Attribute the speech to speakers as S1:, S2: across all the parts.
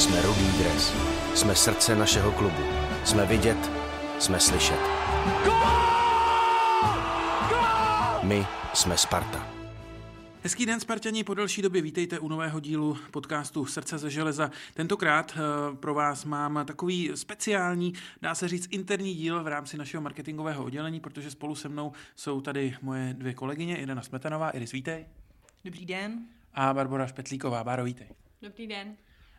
S1: Jsme Rudý dres. Jsme srdce našeho klubu. Jsme vidět, jsme slyšet. My jsme Sparta.
S2: Hezký den, Spartani, po delší době vítejte u nového dílu podcastu Srdce ze železa. Tentokrát eh, pro vás mám takový speciální, dá se říct, interní díl v rámci našeho marketingového oddělení, protože spolu se mnou jsou tady moje dvě kolegyně, Irena Smetanová, Iris, vítej.
S3: Dobrý den.
S2: A Barbara Špetlíková, Báro, vítej.
S3: Dobrý den.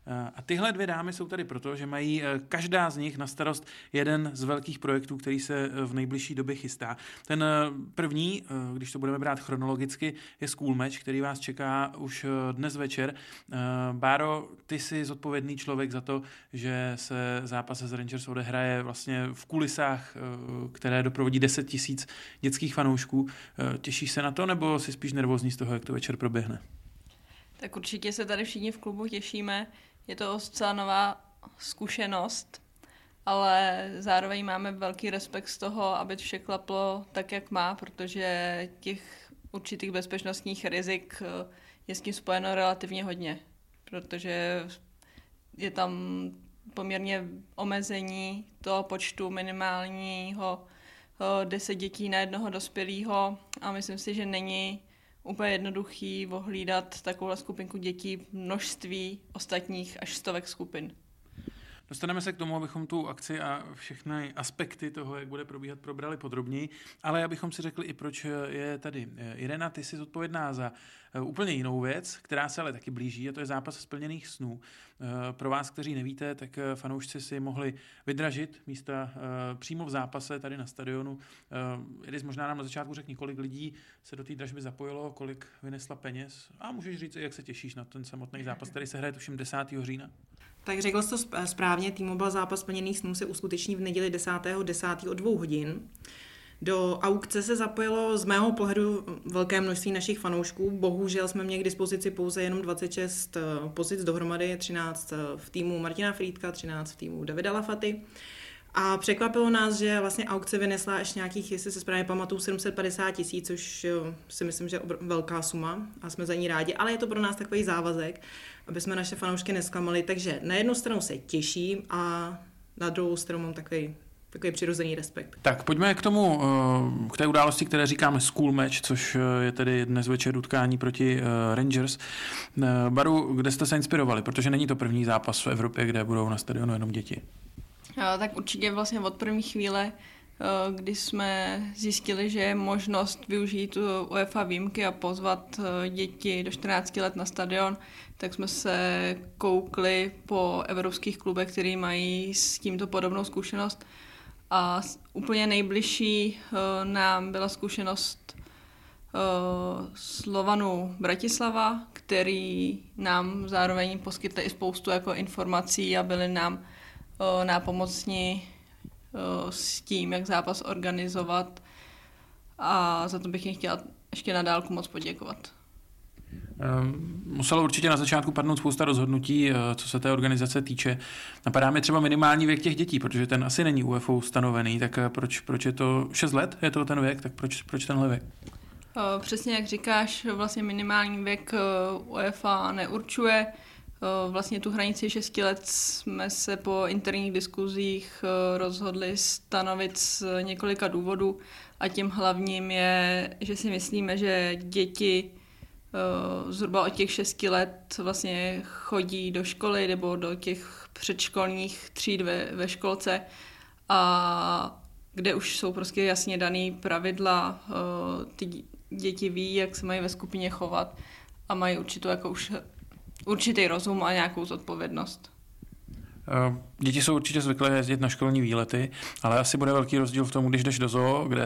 S2: Eh, a tyhle dvě dámy jsou tady proto, že mají eh, každá z nich na starost jeden z velkých projektů, který se eh, v nejbližší době chystá. Ten první, když to budeme brát chronologicky, je School Match, který vás čeká už dnes večer. Báro, ty jsi zodpovědný člověk za to, že se zápas z Rangers odehraje vlastně v kulisách, které doprovodí 10 tisíc dětských fanoušků. Těšíš se na to, nebo jsi spíš nervózní z toho, jak to večer proběhne?
S3: Tak určitě se tady všichni v klubu těšíme. Je to zcela nová zkušenost, ale zároveň máme velký respekt z toho, aby vše klaplo tak, jak má, protože těch určitých bezpečnostních rizik eh, je s tím spojeno relativně hodně, protože je tam poměrně omezení toho počtu minimálního 10 eh, dětí na jednoho dospělého a myslím si, že není úplně jednoduchý ohlídat takovou skupinku dětí množství ostatních až stovek skupin.
S2: Dostaneme se k tomu, abychom tu akci a všechny aspekty toho, jak bude probíhat, probrali podrobněji, ale abychom si řekli i, proč je tady Irena, ty jsi zodpovědná za eh, úplně jinou věc, která se ale taky blíží, a to je zápas splněných snů. Eh, pro vás, kteří nevíte, tak eh, fanoušci si mohli vydražit místa přímo v zápase tady na stadionu. Iris možná nám na začátku řekni, kolik lidí se do té dražby zapojilo, kolik vynesla peněz a můžeš říct, jak se těšíš na ten samotný zápas, který se hraje tuším 10. října.
S4: Tak řekl jsi to správně, T-Mobile zápas plněných snů se uskuteční v neděli 10.10. 10. o dvou hodin. Do aukce se zapojilo z mého pohledu velké množství našich fanoušků. Bohužel jsme měli k dispozici pouze jenom 26 eh, pozic dohromady, 13 eh, v týmu Martina Frýdka, 13 v týmu Davida Lafaty. A překvapilo nás, že vlastně aukce vynesla až nějakých, jestli se správně pamatuju, 750 tisíc, což si myslím, že je velká suma a jsme za ní rádi, ale je to pro nás takový závazek, aby jsme naše fanoušky nesklamali. Takže na jednu stranu se těším a na druhou stranu mám takový takový přirozený respekt.
S2: Tak pojďme k tomu, eh, k té události, které říkáme School Match, což eh, je tedy dnes večer utkání proti eh, Rangers. Baru, kde jste se inspirovali? Protože není to první zápas v Evropě, kde budou na stadionu jenom děti.
S3: Tak určitě vlastně od první chvíle, kdy jsme zjistili, že je možnost využít UEFA výjimky a pozvat děti do 14 let na stadion, tak jsme se koukli po evropských klubech, který mají s tímto podobnou zkušenost. A úplně nejbližší nám byla zkušenost Slovanu Bratislava, který nám zároveň poskytli i spoustu jako informací a byli nám nápomocní s tím, jak zápas organizovat a za to bych jim chtěla ještě na dálku moc poděkovat.
S2: Ehm, muselo určitě na začátku padnout spousta rozhodnutí, eh, co se té organizace týče. Napadá mi třeba minimální věk těch dětí, protože ten asi není UFO stanovený, tak eh, proč, proč je to 6 let, je to ten věk, tak proč, proč tenhle věk?
S3: Přesně jak říkáš, vlastně minimální věk UEFA neurčuje. Vlastně tu hranici 6 let jsme se po interních diskuzích rozhodli stanovit z několika důvodů a tím hlavním je, že si myslíme, že děti zhruba od těch 6 let vlastně chodí do školy nebo do těch předškolních tříd ve, ve školce a kde už jsou prostě jasně daný pravidla, ty děti ví, jak se mají ve skupině chovat a mají určitou jako už určitý rozum a nějakou zodpovědnost.
S2: Eh, děti jsou určitě zvyklé jezdit na školní výlety, ale asi bude velký rozdíl v tom, když jdeš do zoo, kde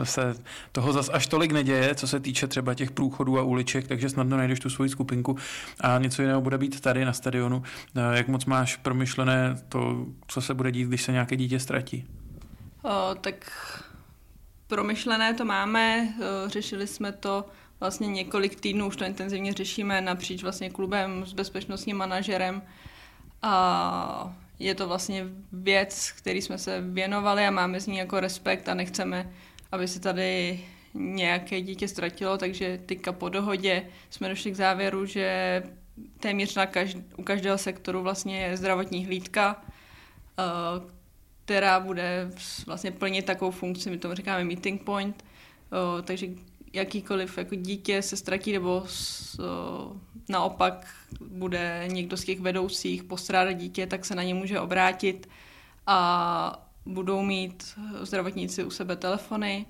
S2: eh, se toho zas až tolik neděje, co se týče třeba těch průchodů a uliček, takže snadno najdeš tu svoji skupinku a něco jiného bude být tady na stadionu. Eh, jak moc máš promyšlené to, co se bude dít, když se nějaké dítě ztratí?
S3: O, tak promyšlené to máme, řešili jsme to vlastně několik týdnů už to intenzivně řešíme napříč vlastně klubem s bezpečnostním manažerem. A je to vlastně věc, který jsme se věnovali a máme z ní jako respekt a nechceme, aby se tady nějaké dítě ztratilo, takže teďka po dohodě jsme došli k závěru, že téměř na každ- u každého sektoru vlastně je zdravotní hlídka, uh, která bude vlastně plnit takovou funkci, my tomu říkáme meeting point, uh, takže jakýkoliv jako dítě se ztratí nebo s, uh, naopak bude někdo z těch vedoucích postrádat dítě, tak se na ně může obrátit a budou mít zdravotníci u sebe telefony,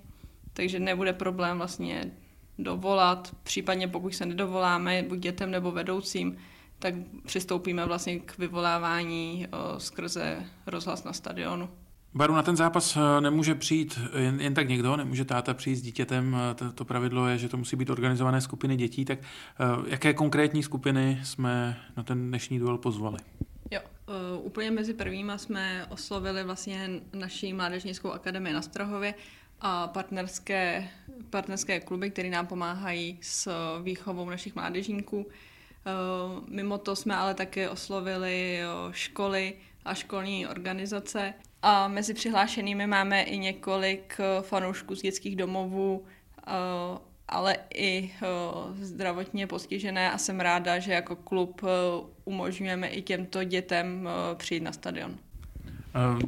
S3: takže nebude problém vlastně dovolat, případně pokud se nedovoláme buď dětem nebo vedoucím, tak přistoupíme vlastně k vyvolávání o, skrze rozhlas na stadionu.
S2: Baru na ten zápas eh, nemůže přijít jen, jen tak někdo, nemůže táta přijít s dítětem, eh, to, to pravidlo je, že to musí být organizované skupiny dětí, tak uh, jaké konkrétní skupiny jsme na ten dnešní duel pozvali?
S3: Jo, úplně mezi prvníma jsme oslovili vlastně naší mládežnickou akademii na Strahově a partnerské, partnerské kluby, které nám pomáhají s výchovou našich mládežníků. Mimo to jsme ale také oslovili školy a školní organizace. A mezi přihlášenými máme i několik eh, fanoušků z dětských domovů, eh, ale i eh, zdravotně postižené a jsem ráda, že jako klub umožňujeme i těmto dětem přijít na stadion.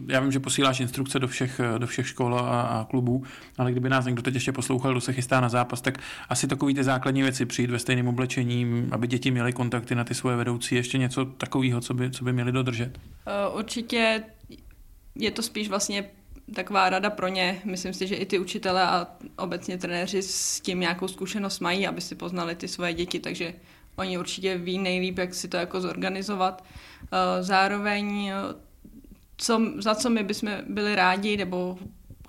S2: Já vím, že posíláš instrukce do všech, do všech škol a, a klubů, ale kdyby nás někdo teď ještě poslouchal, kdo se chystá na zápas, tak asi takový ty základní věci přijít ve stejném oblečení, aby děti měly kontakty na ty svoje vedoucí, ještě něco takového, co by, co by měli dodržet?
S3: Určitě je to spíš vlastně taková rada pro ně. Myslím si, že i ty učitele a obecně trenéři s tím nějakou zkušenost mají, aby si poznali ty svoje děti, takže oni určitě ví nejlíp, jak si to jako zorganizovat. Eh, zároveň, co, za co my bychom byli rádi, nebo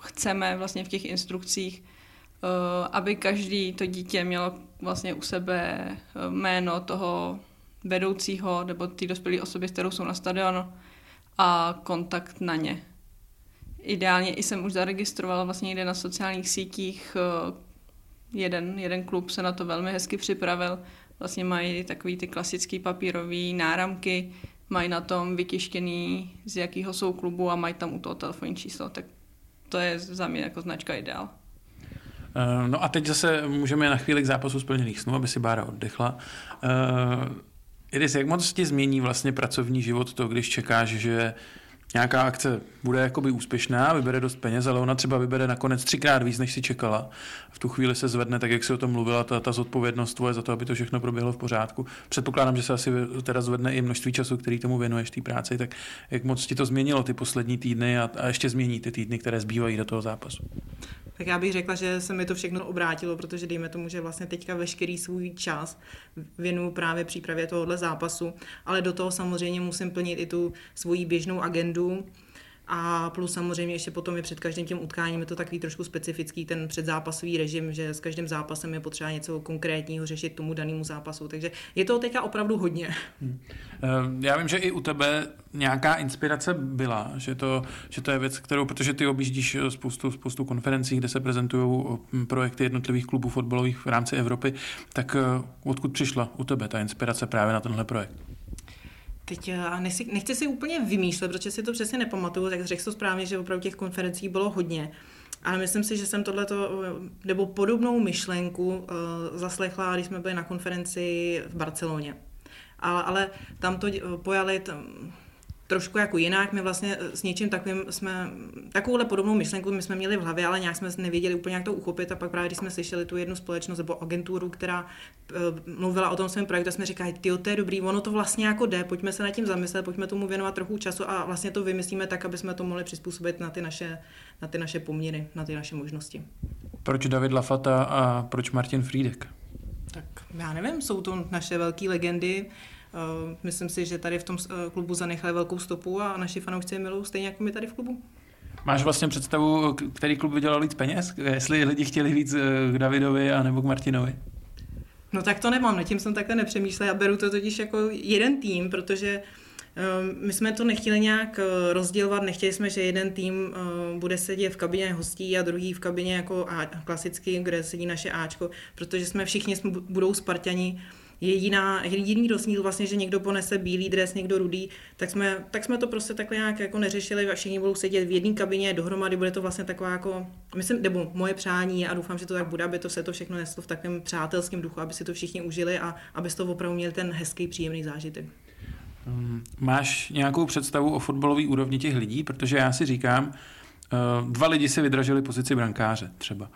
S3: chceme vlastně v těch instrukcích, eh, aby každý to dítě mělo vlastně u sebe eh, jméno toho vedoucího nebo té dospělé osoby, s kterou jsou na stadionu, a kontakt na ně. Ideálně i jsem už zaregistrovala vlastně někde na sociálních sítích, eh, jeden, jeden klub se na to velmi hezky připravil, vlastně mají takový ty klasický papírový náramky, mají na tom vytištěný, z jakého jsou klubu a mají tam u toho telefonní číslo, tak to je za mě jako značka ideál.
S2: Eh, no a teď zase můžeme na chvíli k zápasu splněných snů, aby si Bára oddechla. Iris, jak moc ti změní vlastně pracovní život to, když čekáš, že nějaká akce bude jakoby úspěšná, vybere dost peněz, ale ona třeba vybere nakonec třikrát víc, než si čekala. V tu chvíli se zvedne, tak jak si o tom mluvila, ta, ta zodpovědnost tvoje za to, aby to všechno proběhlo v pořádku. Předpokládám, že se asi teda zvedne i množství času, který tomu věnuješ té práci, tak jak moc ti to změnilo ty poslední týdny a, a ještě změní ty týdny, které zbývají do toho zápasu?
S4: Tak já bych řekla, že se mi to všechno obrátilo, protože dejme tomu, že vlastně teďka veškerý svůj čas věnuju právě přípravě tohohle zápasu, ale do toho samozřejmě musím plnit i tu svoji běžnou agendu, a plus samozřejmě ještě potom je před každým tím utkáním je to takový trošku specifický ten předzápasový režim, že s každým zápasem je potřeba něco konkrétního řešit tomu danému zápasu. Takže je to teďka opravdu hodně. Hmm.
S2: Já vím, že i u tebe nějaká inspirace byla, že to, že to je věc, kterou, protože ty objíždíš spoustu, spoustu konferencí, kde se prezentují projekty jednotlivých klubů fotbalových v rámci Evropy, tak eh, odkud přišla u tebe ta inspirace právě na tenhle projekt?
S4: Teď já nechci, nechci si úplně vymýšlet, protože si to přesně nepamatuju, tak řekl to správně, že opravdu těch konferencí bylo hodně. Ale myslím si, že jsem tohleto, nebo podobnou myšlenku uh, zaslechla, když jsme byli na konferenci v Barceloně. Ale, ale tam to pojali, tam, trošku jako jinak. My vlastně eh, s něčím takovým jsme, takovouhle podobnou myšlenku my jsme měli v hlavě, ale nějak jsme nevěděli úplně, jak to uchopit. A pak právě, když jsme slyšeli tu jednu společnost nebo agenturu, která uh, mluvila o tom svém projektu, jsme říkali, ty to je dobrý, ono to vlastně jako jde, pojďme se nad tím zamyslet, pojďme tomu věnovat trochu času a vlastně to vymyslíme tak, aby jsme to mohli přizpůsobit na ty naše, na ty naše poměry, na ty naše možnosti.
S2: Proč David Lafata a proč Martin Friedek?
S4: Tak já nevím, jsou to naše velké legendy. Eh, myslím si, že tady v tom eh, klubu zanechali velkou stopu a naši fanoušci je milují stejně jako my tady v klubu.
S2: Máš vlastně představu, který klub vydělal víc peněz? Jestli lidi chtěli víc eh, k Davidovi a nebo k Martinovi?
S4: No tak to nemám, nad tím jsem takhle nepřemýšlel. Já beru to totiž jako jeden tým, protože my jsme to nechtěli nějak rozdělovat, nechtěli jsme, že jeden tým bude sedět v kabině hostí a druhý v kabině jako klasicky, kde sedí naše Ačko, protože jsme všichni jsme budou Spartani jediná, jediný rozdíl vlastně, že někdo ponese bílý dres, někdo rudý, tak jsme, tak jsme to prostě takhle nějak jako neřešili a všichni budou sedět v jedné kabině dohromady, bude to vlastně taková jako, myslím, nebo moje přání a doufám, že to tak bude, aby to se to všechno neslo v takovém přátelském duchu, aby si to všichni užili a aby to opravdu měli ten hezký, příjemný zážitek.
S2: Hmm, máš nějakou představu o fotbalové úrovni těch lidí? Protože já si říkám, eh, dva lidi si vydražili pozici brankáře třeba.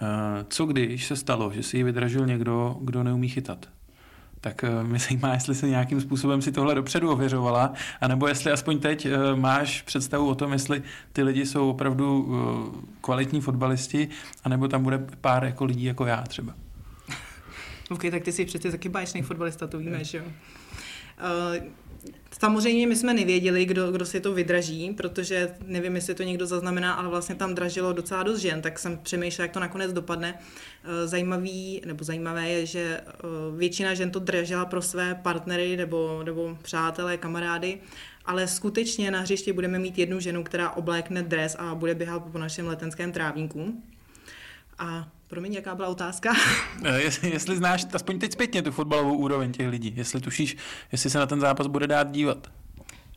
S2: Eh, co když se stalo, že si ji vydražil někdo, kdo neumí chytat? Tak eh, mě zajímá, jestli se nějakým způsobem si tohle dopředu ověřovala, anebo jestli aspoň teď eh, máš představu o tom, jestli ty lidi jsou opravdu eh, kvalitní fotbalisti, anebo tam bude pár jako lidí jako já třeba.
S4: OK, tak ty jsi přeci taky báječný fotbalista, to víme, že jo. Uh, Samozřejmě my jsme nevěděli, kdo, kdo si to vydraží, protože nevím, jestli to někdo zaznamená, ale vlastně tam dražilo docela dost žen, tak jsem přemýšlela, jak to nakonec dopadne. Eh, zajímavý, nebo zajímavé je, že eh, většina žen to dražila pro své partnery nebo, nebo přátelé, kamarády, ale skutečně na hřišti budeme mít jednu ženu, která oblékne dres a bude běhat po našem letenském trávníku. A Promiň, jaká byla otázka?
S2: Eh, jestli, jestli znáš aspoň teď zpětně tu fotbalovou úroveň těch lidí, jestli tušíš, jestli se na ten zápas bude dát dívat.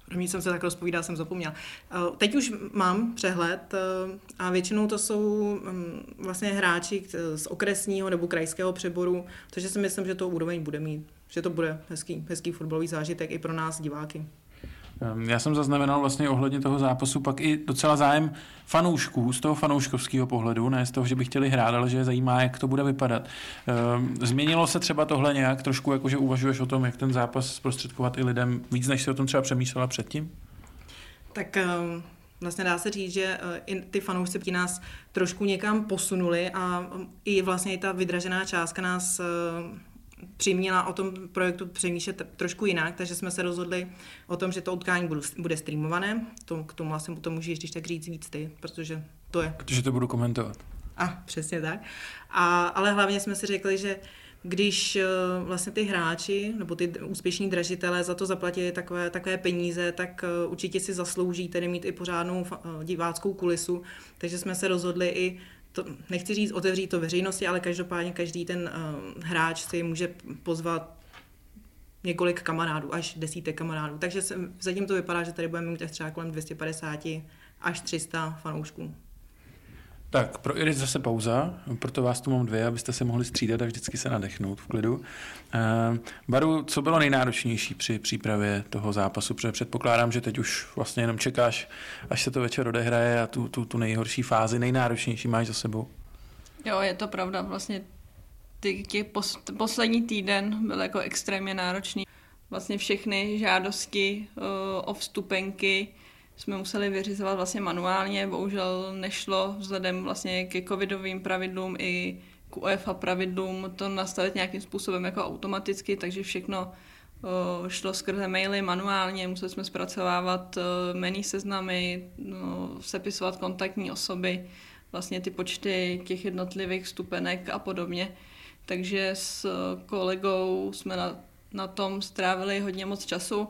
S4: Pro jsem se tak rozpovídal, jsem zapomněl. Eh, teď už mám přehled eh, a většinou to jsou mm, vlastně hráči z okresního nebo krajského přeboru, takže si myslím, že to úroveň bude mít, že to bude hezký, hezký fotbalový zážitek i pro nás diváky.
S2: Ehm, já jsem zaznamenal vlastně ohledně toho zápasu pak i docela zájem fanoušků z toho fanouškovského pohledu, ne z toho, že by chtěli hrát, ale že je zajímá, jak to bude vypadat. Ehm, změnilo se třeba tohle nějak trošku, jakože uvažuješ o tom, jak ten zápas zprostředkovat i lidem víc, než si o tom třeba přemýšlela předtím?
S4: Tak ehm, vlastně dá se říct, že eh, i ty fanoušci nás trošku někam posunuli a i vlastně ta vydražená částka nás přiměla o tom projektu přemýšlet trošku jinak, takže jsme se rozhodli o tom, že to utkání bude streamované. To, k tomu asi to můžeš když tak říct víc ty, protože to je.
S2: Protože to budu komentovat.
S4: A, přesně tak. A, ale hlavně jsme si řekli, že když eh, vlastně ty hráči nebo ty úspěšní dražitelé za to zaplatili takové, takové peníze, tak eh, určitě si zaslouží tedy mít i pořádnou eh, diváckou kulisu. Takže jsme se rozhodli i to, nechci říct otevřít to veřejnosti, ale každopádně každý ten uh, hráč si může pozvat několik kamarádů, až desítek kamarádů. Takže se, zatím to vypadá, že tady budeme mít třeba kolem 250 až 300 fanoušků.
S2: Tak, pro Iris zase pauza, proto vás tu mám dvě, abyste se mohli střídat a vždycky se nadechnout v klidu. Eh, Baru, co bylo nejnáročnější při přípravě toho zápasu? Protože předpokládám, že teď už vlastně jenom čekáš, až se to večer odehraje a tu, tu, tu nejhorší fázi, nejnáročnější máš za sebou.
S3: Jo, je to pravda. Vlastně ty, těch pos, poslední týden byl jako extrémně náročný. Vlastně všechny žádosti uh, o vstupenky, jsme museli vyřizovat vlastně manuálně, bohužel nešlo vzhledem vlastně ke covidovým pravidlům i k UEFA pravidlům to nastavit nějakým způsobem jako automaticky, takže všechno šlo skrze maily manuálně, museli jsme zpracovávat menu seznamy, no, sepisovat kontaktní osoby, vlastně ty počty těch jednotlivých stupenek a podobně. Takže s kolegou jsme na, na tom strávili hodně moc času.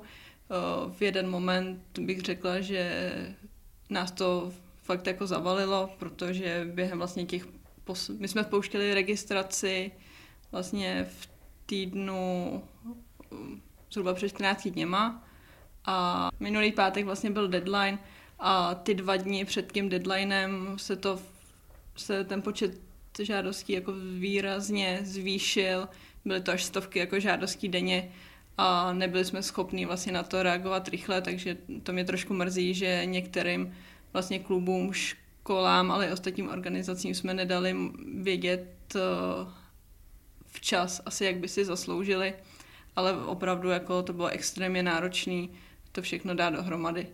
S3: Eh, v jeden moment bych řekla, že nás to fakt jako zavalilo, protože během vlastně těch, pos... my jsme spouštěli registraci vlastně v týdnu eh, zhruba před 14 dněma a minulý pátek vlastně byl deadline a ty dva dny před tím deadlinem se to se ten počet žádostí jako výrazně zvýšil, byly to až stovky jako žádostí denně a nebyli jsme schopni vlastně na to reagovat rychle, takže to mě trošku mrzí, že některým vlastně klubům, školám, ale i ostatním organizacím jsme nedali vědět eh, včas asi, jak by si zasloužili, ale opravdu jako to bylo extrémně náročné to všechno dát dohromady.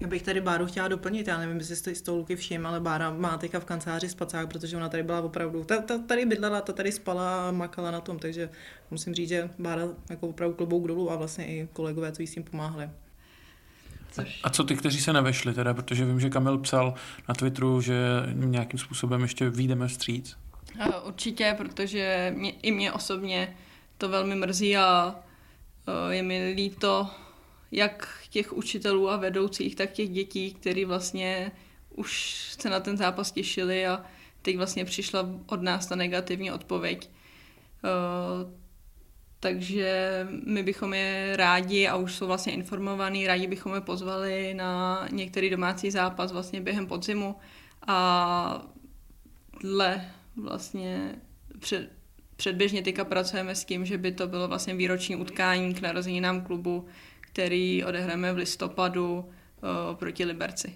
S4: Já bych tady Báru chtěla doplnit, já nevím, jestli jste z toho Luky všim, ale Bára má teďka v kanceláři spacák, protože ona tady byla opravdu, ta, ta tady bydlela, ta tady spala a makala na tom, takže musím říct, že Bára jako opravdu klobouk dolů a vlastně i kolegové, co jí s tím pomáhali.
S2: Což... A co ty, kteří se nevešli teda, protože vím, že Kamil psal na Twitteru, že nějakým způsobem ještě výjdeme vstříc.
S3: Určitě, protože mě, i mě osobně to velmi mrzí a je mi líto, jak těch učitelů a vedoucích, tak těch dětí, kteří vlastně už se na ten zápas těšili a teď vlastně přišla od nás ta negativní odpověď. takže my bychom je rádi, a už jsou vlastně informovaní, rádi bychom je pozvali na některý domácí zápas vlastně během podzimu a dle vlastně před, předběžně teďka pracujeme s tím, že by to bylo vlastně výroční utkání k narozeninám klubu, který odehráme v listopadu uh, proti Liberci.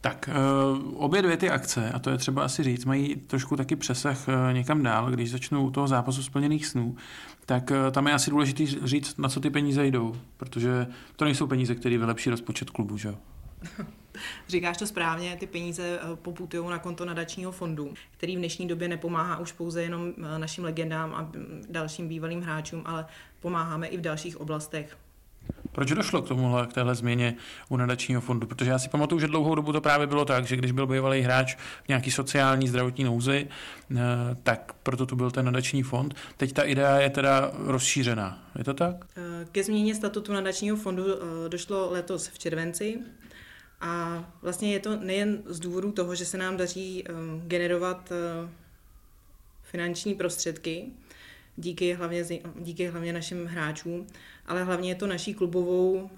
S2: Tak uh, obě dvě ty akce, a to je třeba asi říct, mají trošku taky přesah uh, někam dál, když začnou u toho zápasu splněných snů, tak tam je asi důležité říct, na co ty peníze jdou, protože to nejsou peníze, které vylepší rozpočet klubu, že jo?
S4: Říkáš to správně, ty peníze poputují na konto nadačního fondu, který v dnešní době nepomáhá už pouze jenom našim legendám a dalším bývalým hráčům, ale pomáháme i v dalších oblastech.
S2: Proč došlo k tomuhle, k téhle změně u nadačního fondu? Protože já si pamatuju, že dlouhou dobu to právě bylo tak, že když byl bývalý hráč v nějaký sociální zdravotní nouzi, eh, tak proto tu byl ten nadační fond. Teď ta idea je teda rozšířená. Je to tak?
S4: Eh, ke změně statutu nadačního fondu eh, došlo letos v červenci. A vlastně je to nejen z důvodu toho, že se nám daří generovat finanční prostředky, díky hlavně, díky hlavně našim hráčům, ale hlavně je to naší klubovou uh,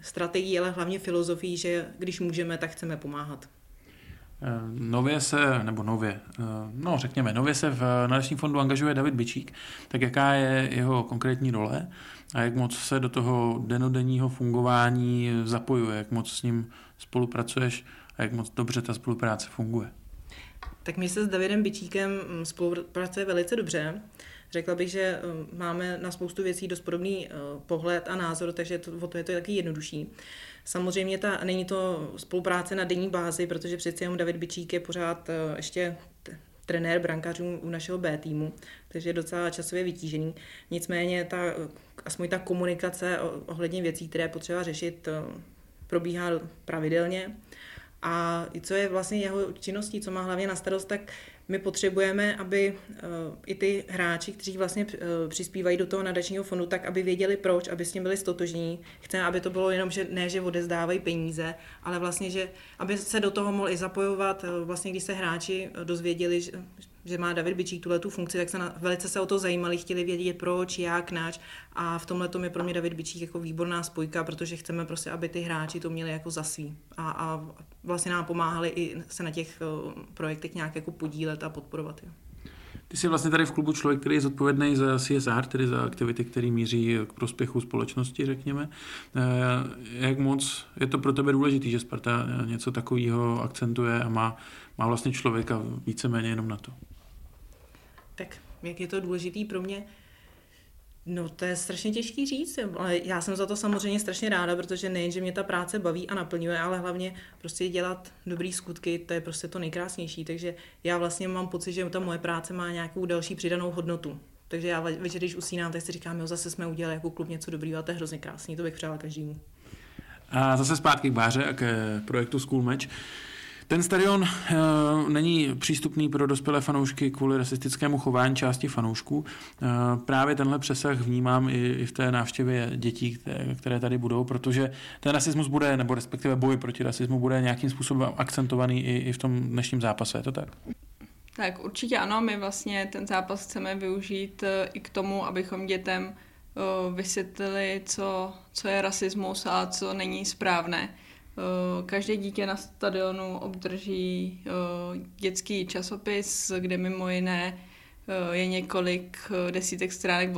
S4: strategií, ale hlavně filozofií, že když můžeme, tak chceme pomáhat.
S2: Eh, nově se, nebo nově, eh, no řekněme, nově se v Nadačním fondu angažuje David Bičík, tak jaká je jeho konkrétní role a jak moc se do toho denodenního fungování zapojuje, jak moc s ním spolupracuješ a jak moc dobře ta spolupráce funguje?
S4: Tak my se s Davidem Bičíkem mm, spolupracuje velice dobře. Řekla bych, že mm, máme na spoustu věcí dost podobný eh, pohled a názor, takže to, o to je to taky jednodušší. Samozřejmě ta, není to spolupráce na denní bázi, protože přeci jenom David Bičík je pořád eh, ještě trenér brankářů u našeho B týmu, takže je docela časově vytížený. Nicméně ta, aspoň ta komunikace ohledně věcí, které potřeba řešit, eh, probíhá pravidelně. A co je vlastně jeho činností, co má hlavně na starost, tak my potřebujeme, aby uh, i ty hráči, kteří vlastně uh, přispívají do toho nadačního fondu, tak aby věděli proč, aby s tím byli stotožní. Chceme, aby to bylo jenom, že ne, že odezdávají peníze, ale vlastně, že aby se do toho mohli zapojovat, uh, vlastně když se hráči dozvěděli, že, že má David Bičík tuhle tu funkci, tak se na, velice se o to zajímali, chtěli vědět proč, jak, nač. A v tomhle je pro mě David Bičík jako výborná spojka, protože chceme prostě, aby ty hráči to měli jako za svý. A, a vlastně nám pomáhali i se na těch projektech nějak jako podílet a podporovat je.
S2: Ty jsi vlastně tady v klubu člověk, který je zodpovědný za CSR, tedy za aktivity, které míří k prospěchu společnosti, řekněme. Eh, jak moc je to pro tebe důležité, že Sparta něco takového akcentuje a má, má vlastně člověka víceméně jenom na to?
S4: Tak jak je to důležitý pro mě? No to je strašně těžký říct, ale já jsem za to samozřejmě strašně ráda, protože nejen, že mě ta práce baví a naplňuje, ale hlavně prostě dělat dobrý skutky, to je prostě to nejkrásnější, takže já vlastně mám pocit, že ta moje práce má nějakou další přidanou hodnotu. Takže já večer, když usínám, tak si říkám, jo, zase jsme udělali jako klub něco dobrého a to je hrozně krásný, to bych přála každému.
S2: A zase zpátky k Báře a k projektu School Match. Ten stadion uh, není přístupný pro dospělé fanoušky kvůli rasistickému chování části fanoušků. Uh, právě tenhle přesah vnímám i, i v té návštěvě dětí, které, které tady budou, protože ten rasismus bude, nebo respektive boj proti rasismu bude nějakým způsobem akcentovaný i, i v tom dnešním zápase, je to tak?
S3: Tak určitě ano, my vlastně ten zápas chceme využít eh, i k tomu, abychom dětem vysvětlili, co, co je rasismus a co není správné. Eh, každé dítě na stadionu obdrží eh, dětský časopis, kde mimo jiné eh, je několik desítek stránek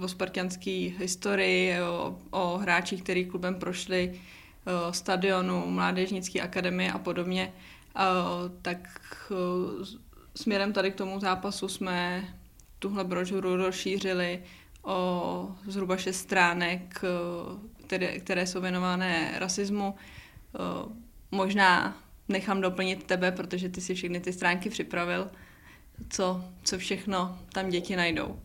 S3: o, spartianské historii, o, o hráčích, který klubem prošli, stadionu, mládežnické akademie a podobně. Tak směrem tady k tomu zápasu jsme tuhle brožuru rozšířili o zhruba šest stránek, které, které jsou věnované rasismu. Eh, možná nechám doplnit tebe, protože ty si všechny ty stránky připravil, co, co všechno tam děti najdou.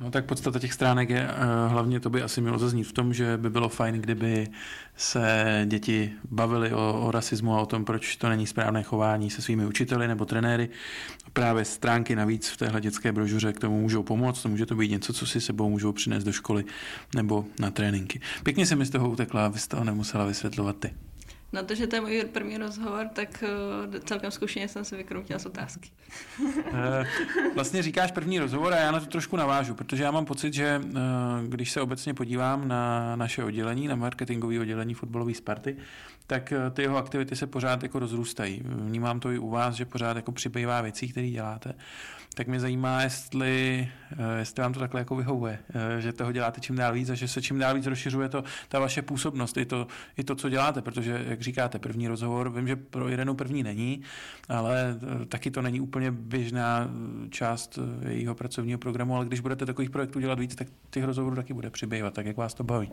S2: No tak podstata těch stránek je, uh, hlavně to by asi mělo zaznít v tom, že by bylo fajn, kdyby se děti bavily o, o rasismu a o tom, proč to není správné chování se svými učiteli nebo trenéry. Právě stránky navíc v téhle dětské brožuře k tomu můžou pomoct, to může to být něco, co si sebou můžou přinést do školy nebo na tréninky. Pěkně se mi z toho utekla, abys toho nemusela vysvětlovat ty.
S3: Na to, že to je můj první rozhovor, tak uh, celkem zkušeně jsem se vykroutila z otázky.
S2: Eh, vlastně říkáš první rozhovor a já na to trošku navážu, protože já mám pocit, že uh, když se obecně podívám na naše oddělení, na marketingové oddělení fotbalové Sparty, tak ty jeho aktivity se pořád jako rozrůstají. Vnímám to i u vás, že pořád jako přibývá věcí, které děláte tak mě zajímá, jestli, eh, jestli vám to takhle jako vyhovuje, eh, že toho děláte čím dál víc a že se čím dál víc rozšiřuje to, ta vaše působnost, i to, i to, co děláte, protože, jak říkáte, první rozhovor, vím, že pro Irenu první není, ale eh, taky to není úplně běžná část jejího pracovního programu, ale když budete takových projektů dělat víc, tak těch rozhovorů taky bude přibývat, tak jak vás to baví.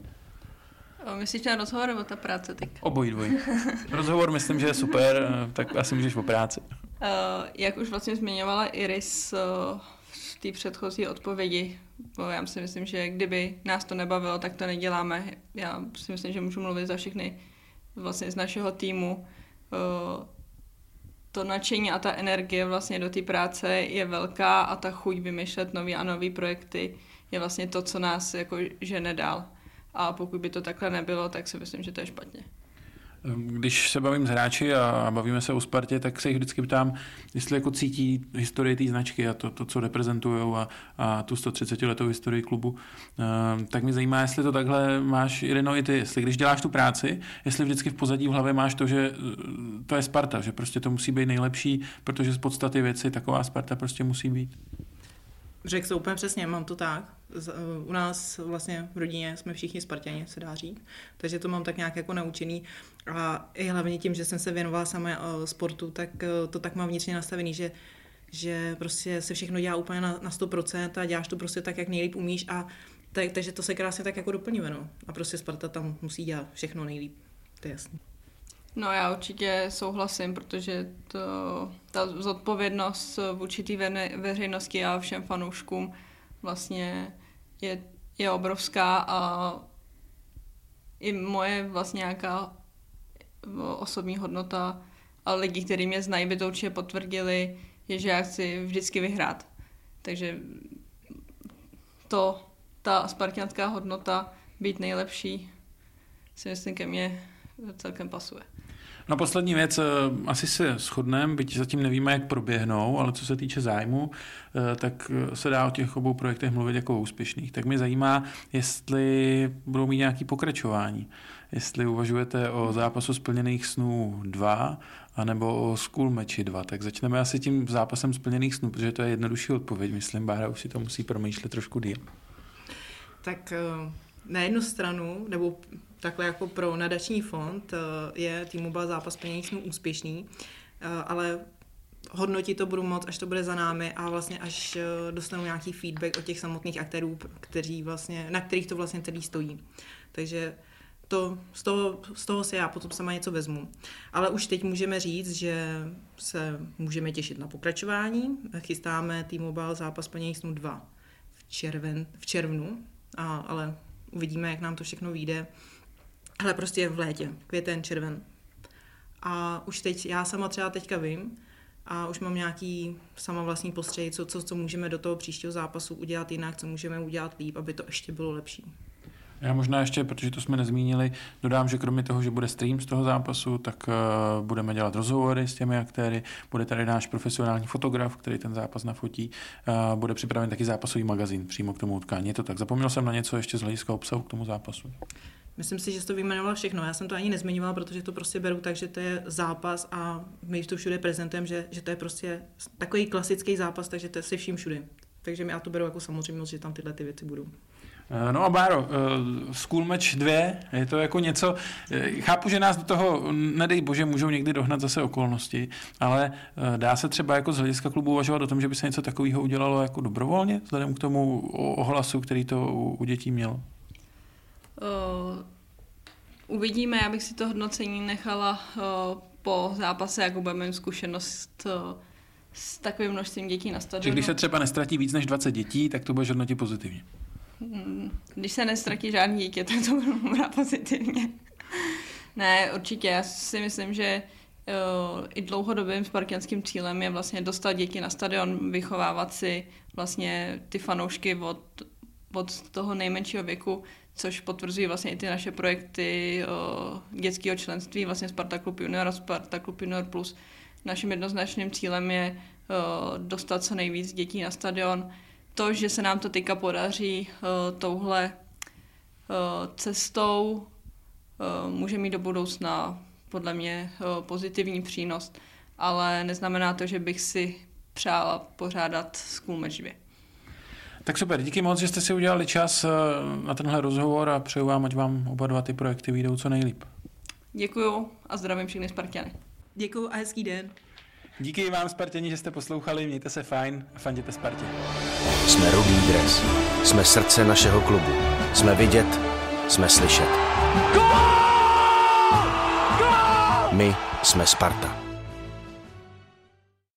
S3: Myslíš ten rozhovor nebo ta práce teď?
S2: Obojí dvoj. Rozhovor myslím, že je super, tak asi můžeš o práci.
S3: Uh, jak už vlastně zmiňovala Iris uh, v té předchozí odpovědi, bo já si myslím, že kdyby nás to nebavilo, tak to neděláme. Já si myslím, že můžu mluvit za všechny vlastně z našeho týmu. To nadšení a ta energie vlastně do té práce je velká a ta chuť vymýšlet nové a nové projekty je vlastně to, co nás jako žene dál. A pokud by to takhle nebylo, tak si myslím, že to je špatně.
S2: Když se bavím s hráči a bavíme se o Spartě, tak se jich vždycky ptám, jestli jako cítí historii té značky a to, to co reprezentují a, a tu 130 letou historii klubu. Ehm, tak mě zajímá, jestli to takhle máš, Irino, i ty, jestli když děláš tu práci, jestli vždycky v pozadí v hlavě máš to, že eh, to je Sparta, že prostě to musí být nejlepší, protože z podstaty věci taková Sparta prostě musí být.
S4: Řekl to úplně přesně, mám to tak. Eh, u nás vlastně v rodině jsme všichni Spartěni, se dá říct, takže to mám tak nějak jako naučený. A i hlavně tím, že jsem se věnovala samé eh, sportu, tak eh, to tak mám vnitřně nastavený, že že prostě se všechno dělá úplně na, na 100% a děláš to prostě tak, jak nejlíp umíš a tak, takže to se krásně tak jako doplňuje, no. A prostě Sparta tam musí dělat všechno nejlíp, to je jasný.
S3: No já určitě souhlasím, protože to, ta zodpovědnost vůči té veřejnosti a všem fanouškům vlastně je, je obrovská a i moje vlastně nějaká osobní hodnota a lidi, kteří mě znají, by to určitě potvrdili, je, že já chci vždycky vyhrát. Takže to, ta spartianská hodnota, být nejlepší, si myslím, ke mně celkem pasuje.
S2: No poslední věc, eh, asi se shodneme, byť zatím nevíme, jak proběhnou, ale co se týče zájmu, eh, tak eh, se dá o těch obou projektech mluvit jako o úspěšných. Tak mě zajímá, jestli budou mít nějaké pokračování. Jestli uvažujete o zápasu splněných snů 2, anebo o school matchi 2. Tak začneme asi tím zápasem splněných snů, protože to je jednodušší odpověď. Myslím, Bára už si to musí promýšlet trošku díl.
S4: Tak na jednu stranu, nebo takhle jako pro nadační fond eh, je T-Mobile zápas peněz úspěšný, eh, ale hodnotit to budu moc, až to bude za námi a vlastně až eh, dostanu nějaký feedback od těch samotných aktérů, kteří vlastně, na kterých to vlastně celý stojí. Takže to, z, toho, z toho si já potom sama něco vezmu. Ale už teď můžeme říct, že se můžeme těšit na pokračování. Chystáme T-Mobile zápas peněz 2 v, červen, v červnu, a, ale uvidíme, jak nám to všechno vyjde. Ale prostě v létě, květen, červen. A už teď, já sama třeba teďka vím, a už mám nějaký sama vlastní postřeh, co, co, co můžeme do toho příštího zápasu udělat jinak, co můžeme udělat líp, aby to ještě bylo lepší.
S2: Já možná ještě, protože to jsme nezmínili, dodám, že kromě toho, že bude stream z toho zápasu, tak uh, budeme dělat rozhovory s těmi aktéry, bude tady náš profesionální fotograf, který ten zápas nafotí, uh, bude připraven taky zápasový magazín přímo k tomu utkání. Je to tak. Zapomněl jsem na něco ještě z hlediska obsahu k tomu zápasu.
S4: Myslím si, že jsi to vyjmenovala všechno. Já jsem to ani nezmiňovala, protože to prostě beru tak, že to je zápas a my to všude prezentujeme, že, že to je prostě takový klasický zápas, takže to je si vším všude. Takže já to beru jako samozřejmost, že tam tyhle ty věci budou.
S2: Eh, no a Báro, uh, School Match 2, je to jako něco, eh, chápu, že nás do toho, nedej bože, můžou někdy dohnat zase okolnosti, ale dá se třeba jako z hlediska klubu uvažovat o tom, že by se něco takového udělalo jako dobrovolně, vzhledem k tomu ohlasu, který to u, dětí mělo?
S3: Uvidíme, já bych si to hodnocení nechala po zápase, jako budeme mít zkušenost s takovým množstvím dětí na stadionu.
S2: když se třeba nestratí víc než 20 dětí, tak to bude hodnotit pozitivně.
S3: Hmm, když se nestratí žádný dítě, tak to budu brát pozitivně. ne, určitě. Já si myslím, že uh, i dlouhodobým spartianským cílem je vlastně dostat děti na stadion, vychovávat si vlastně ty fanoušky od od toho nejmenšího věku, což potvrzují vlastně i ty naše projekty o, dětského členství, vlastně Sparta Club Junior a Sparta Club Junior Plus. Naším jednoznačným cílem je o, dostat co nejvíc dětí na stadion. To, že se nám to teďka podaří o, touhle o, cestou, o, může mít do budoucna podle mě o, pozitivní přínos, ale neznamená to, že bych si přála pořádat School Match 2.
S2: Tak super, díky moc, že jste si udělali čas eh, na tenhle rozhovor a přeju vám, ať vám oba dva ty projekty vyjdou co nejlíp.
S3: Děkuju a zdravím všechny Spartiany.
S4: Děkuju a hezký den.
S2: Díky vám, Spartěni, že jste poslouchali, mějte se fajn a fanděte Spartě.
S1: Jsme Rudý dres. Jsme srdce našeho klubu. Jsme vidět, jsme slyšet. My jsme Sparta.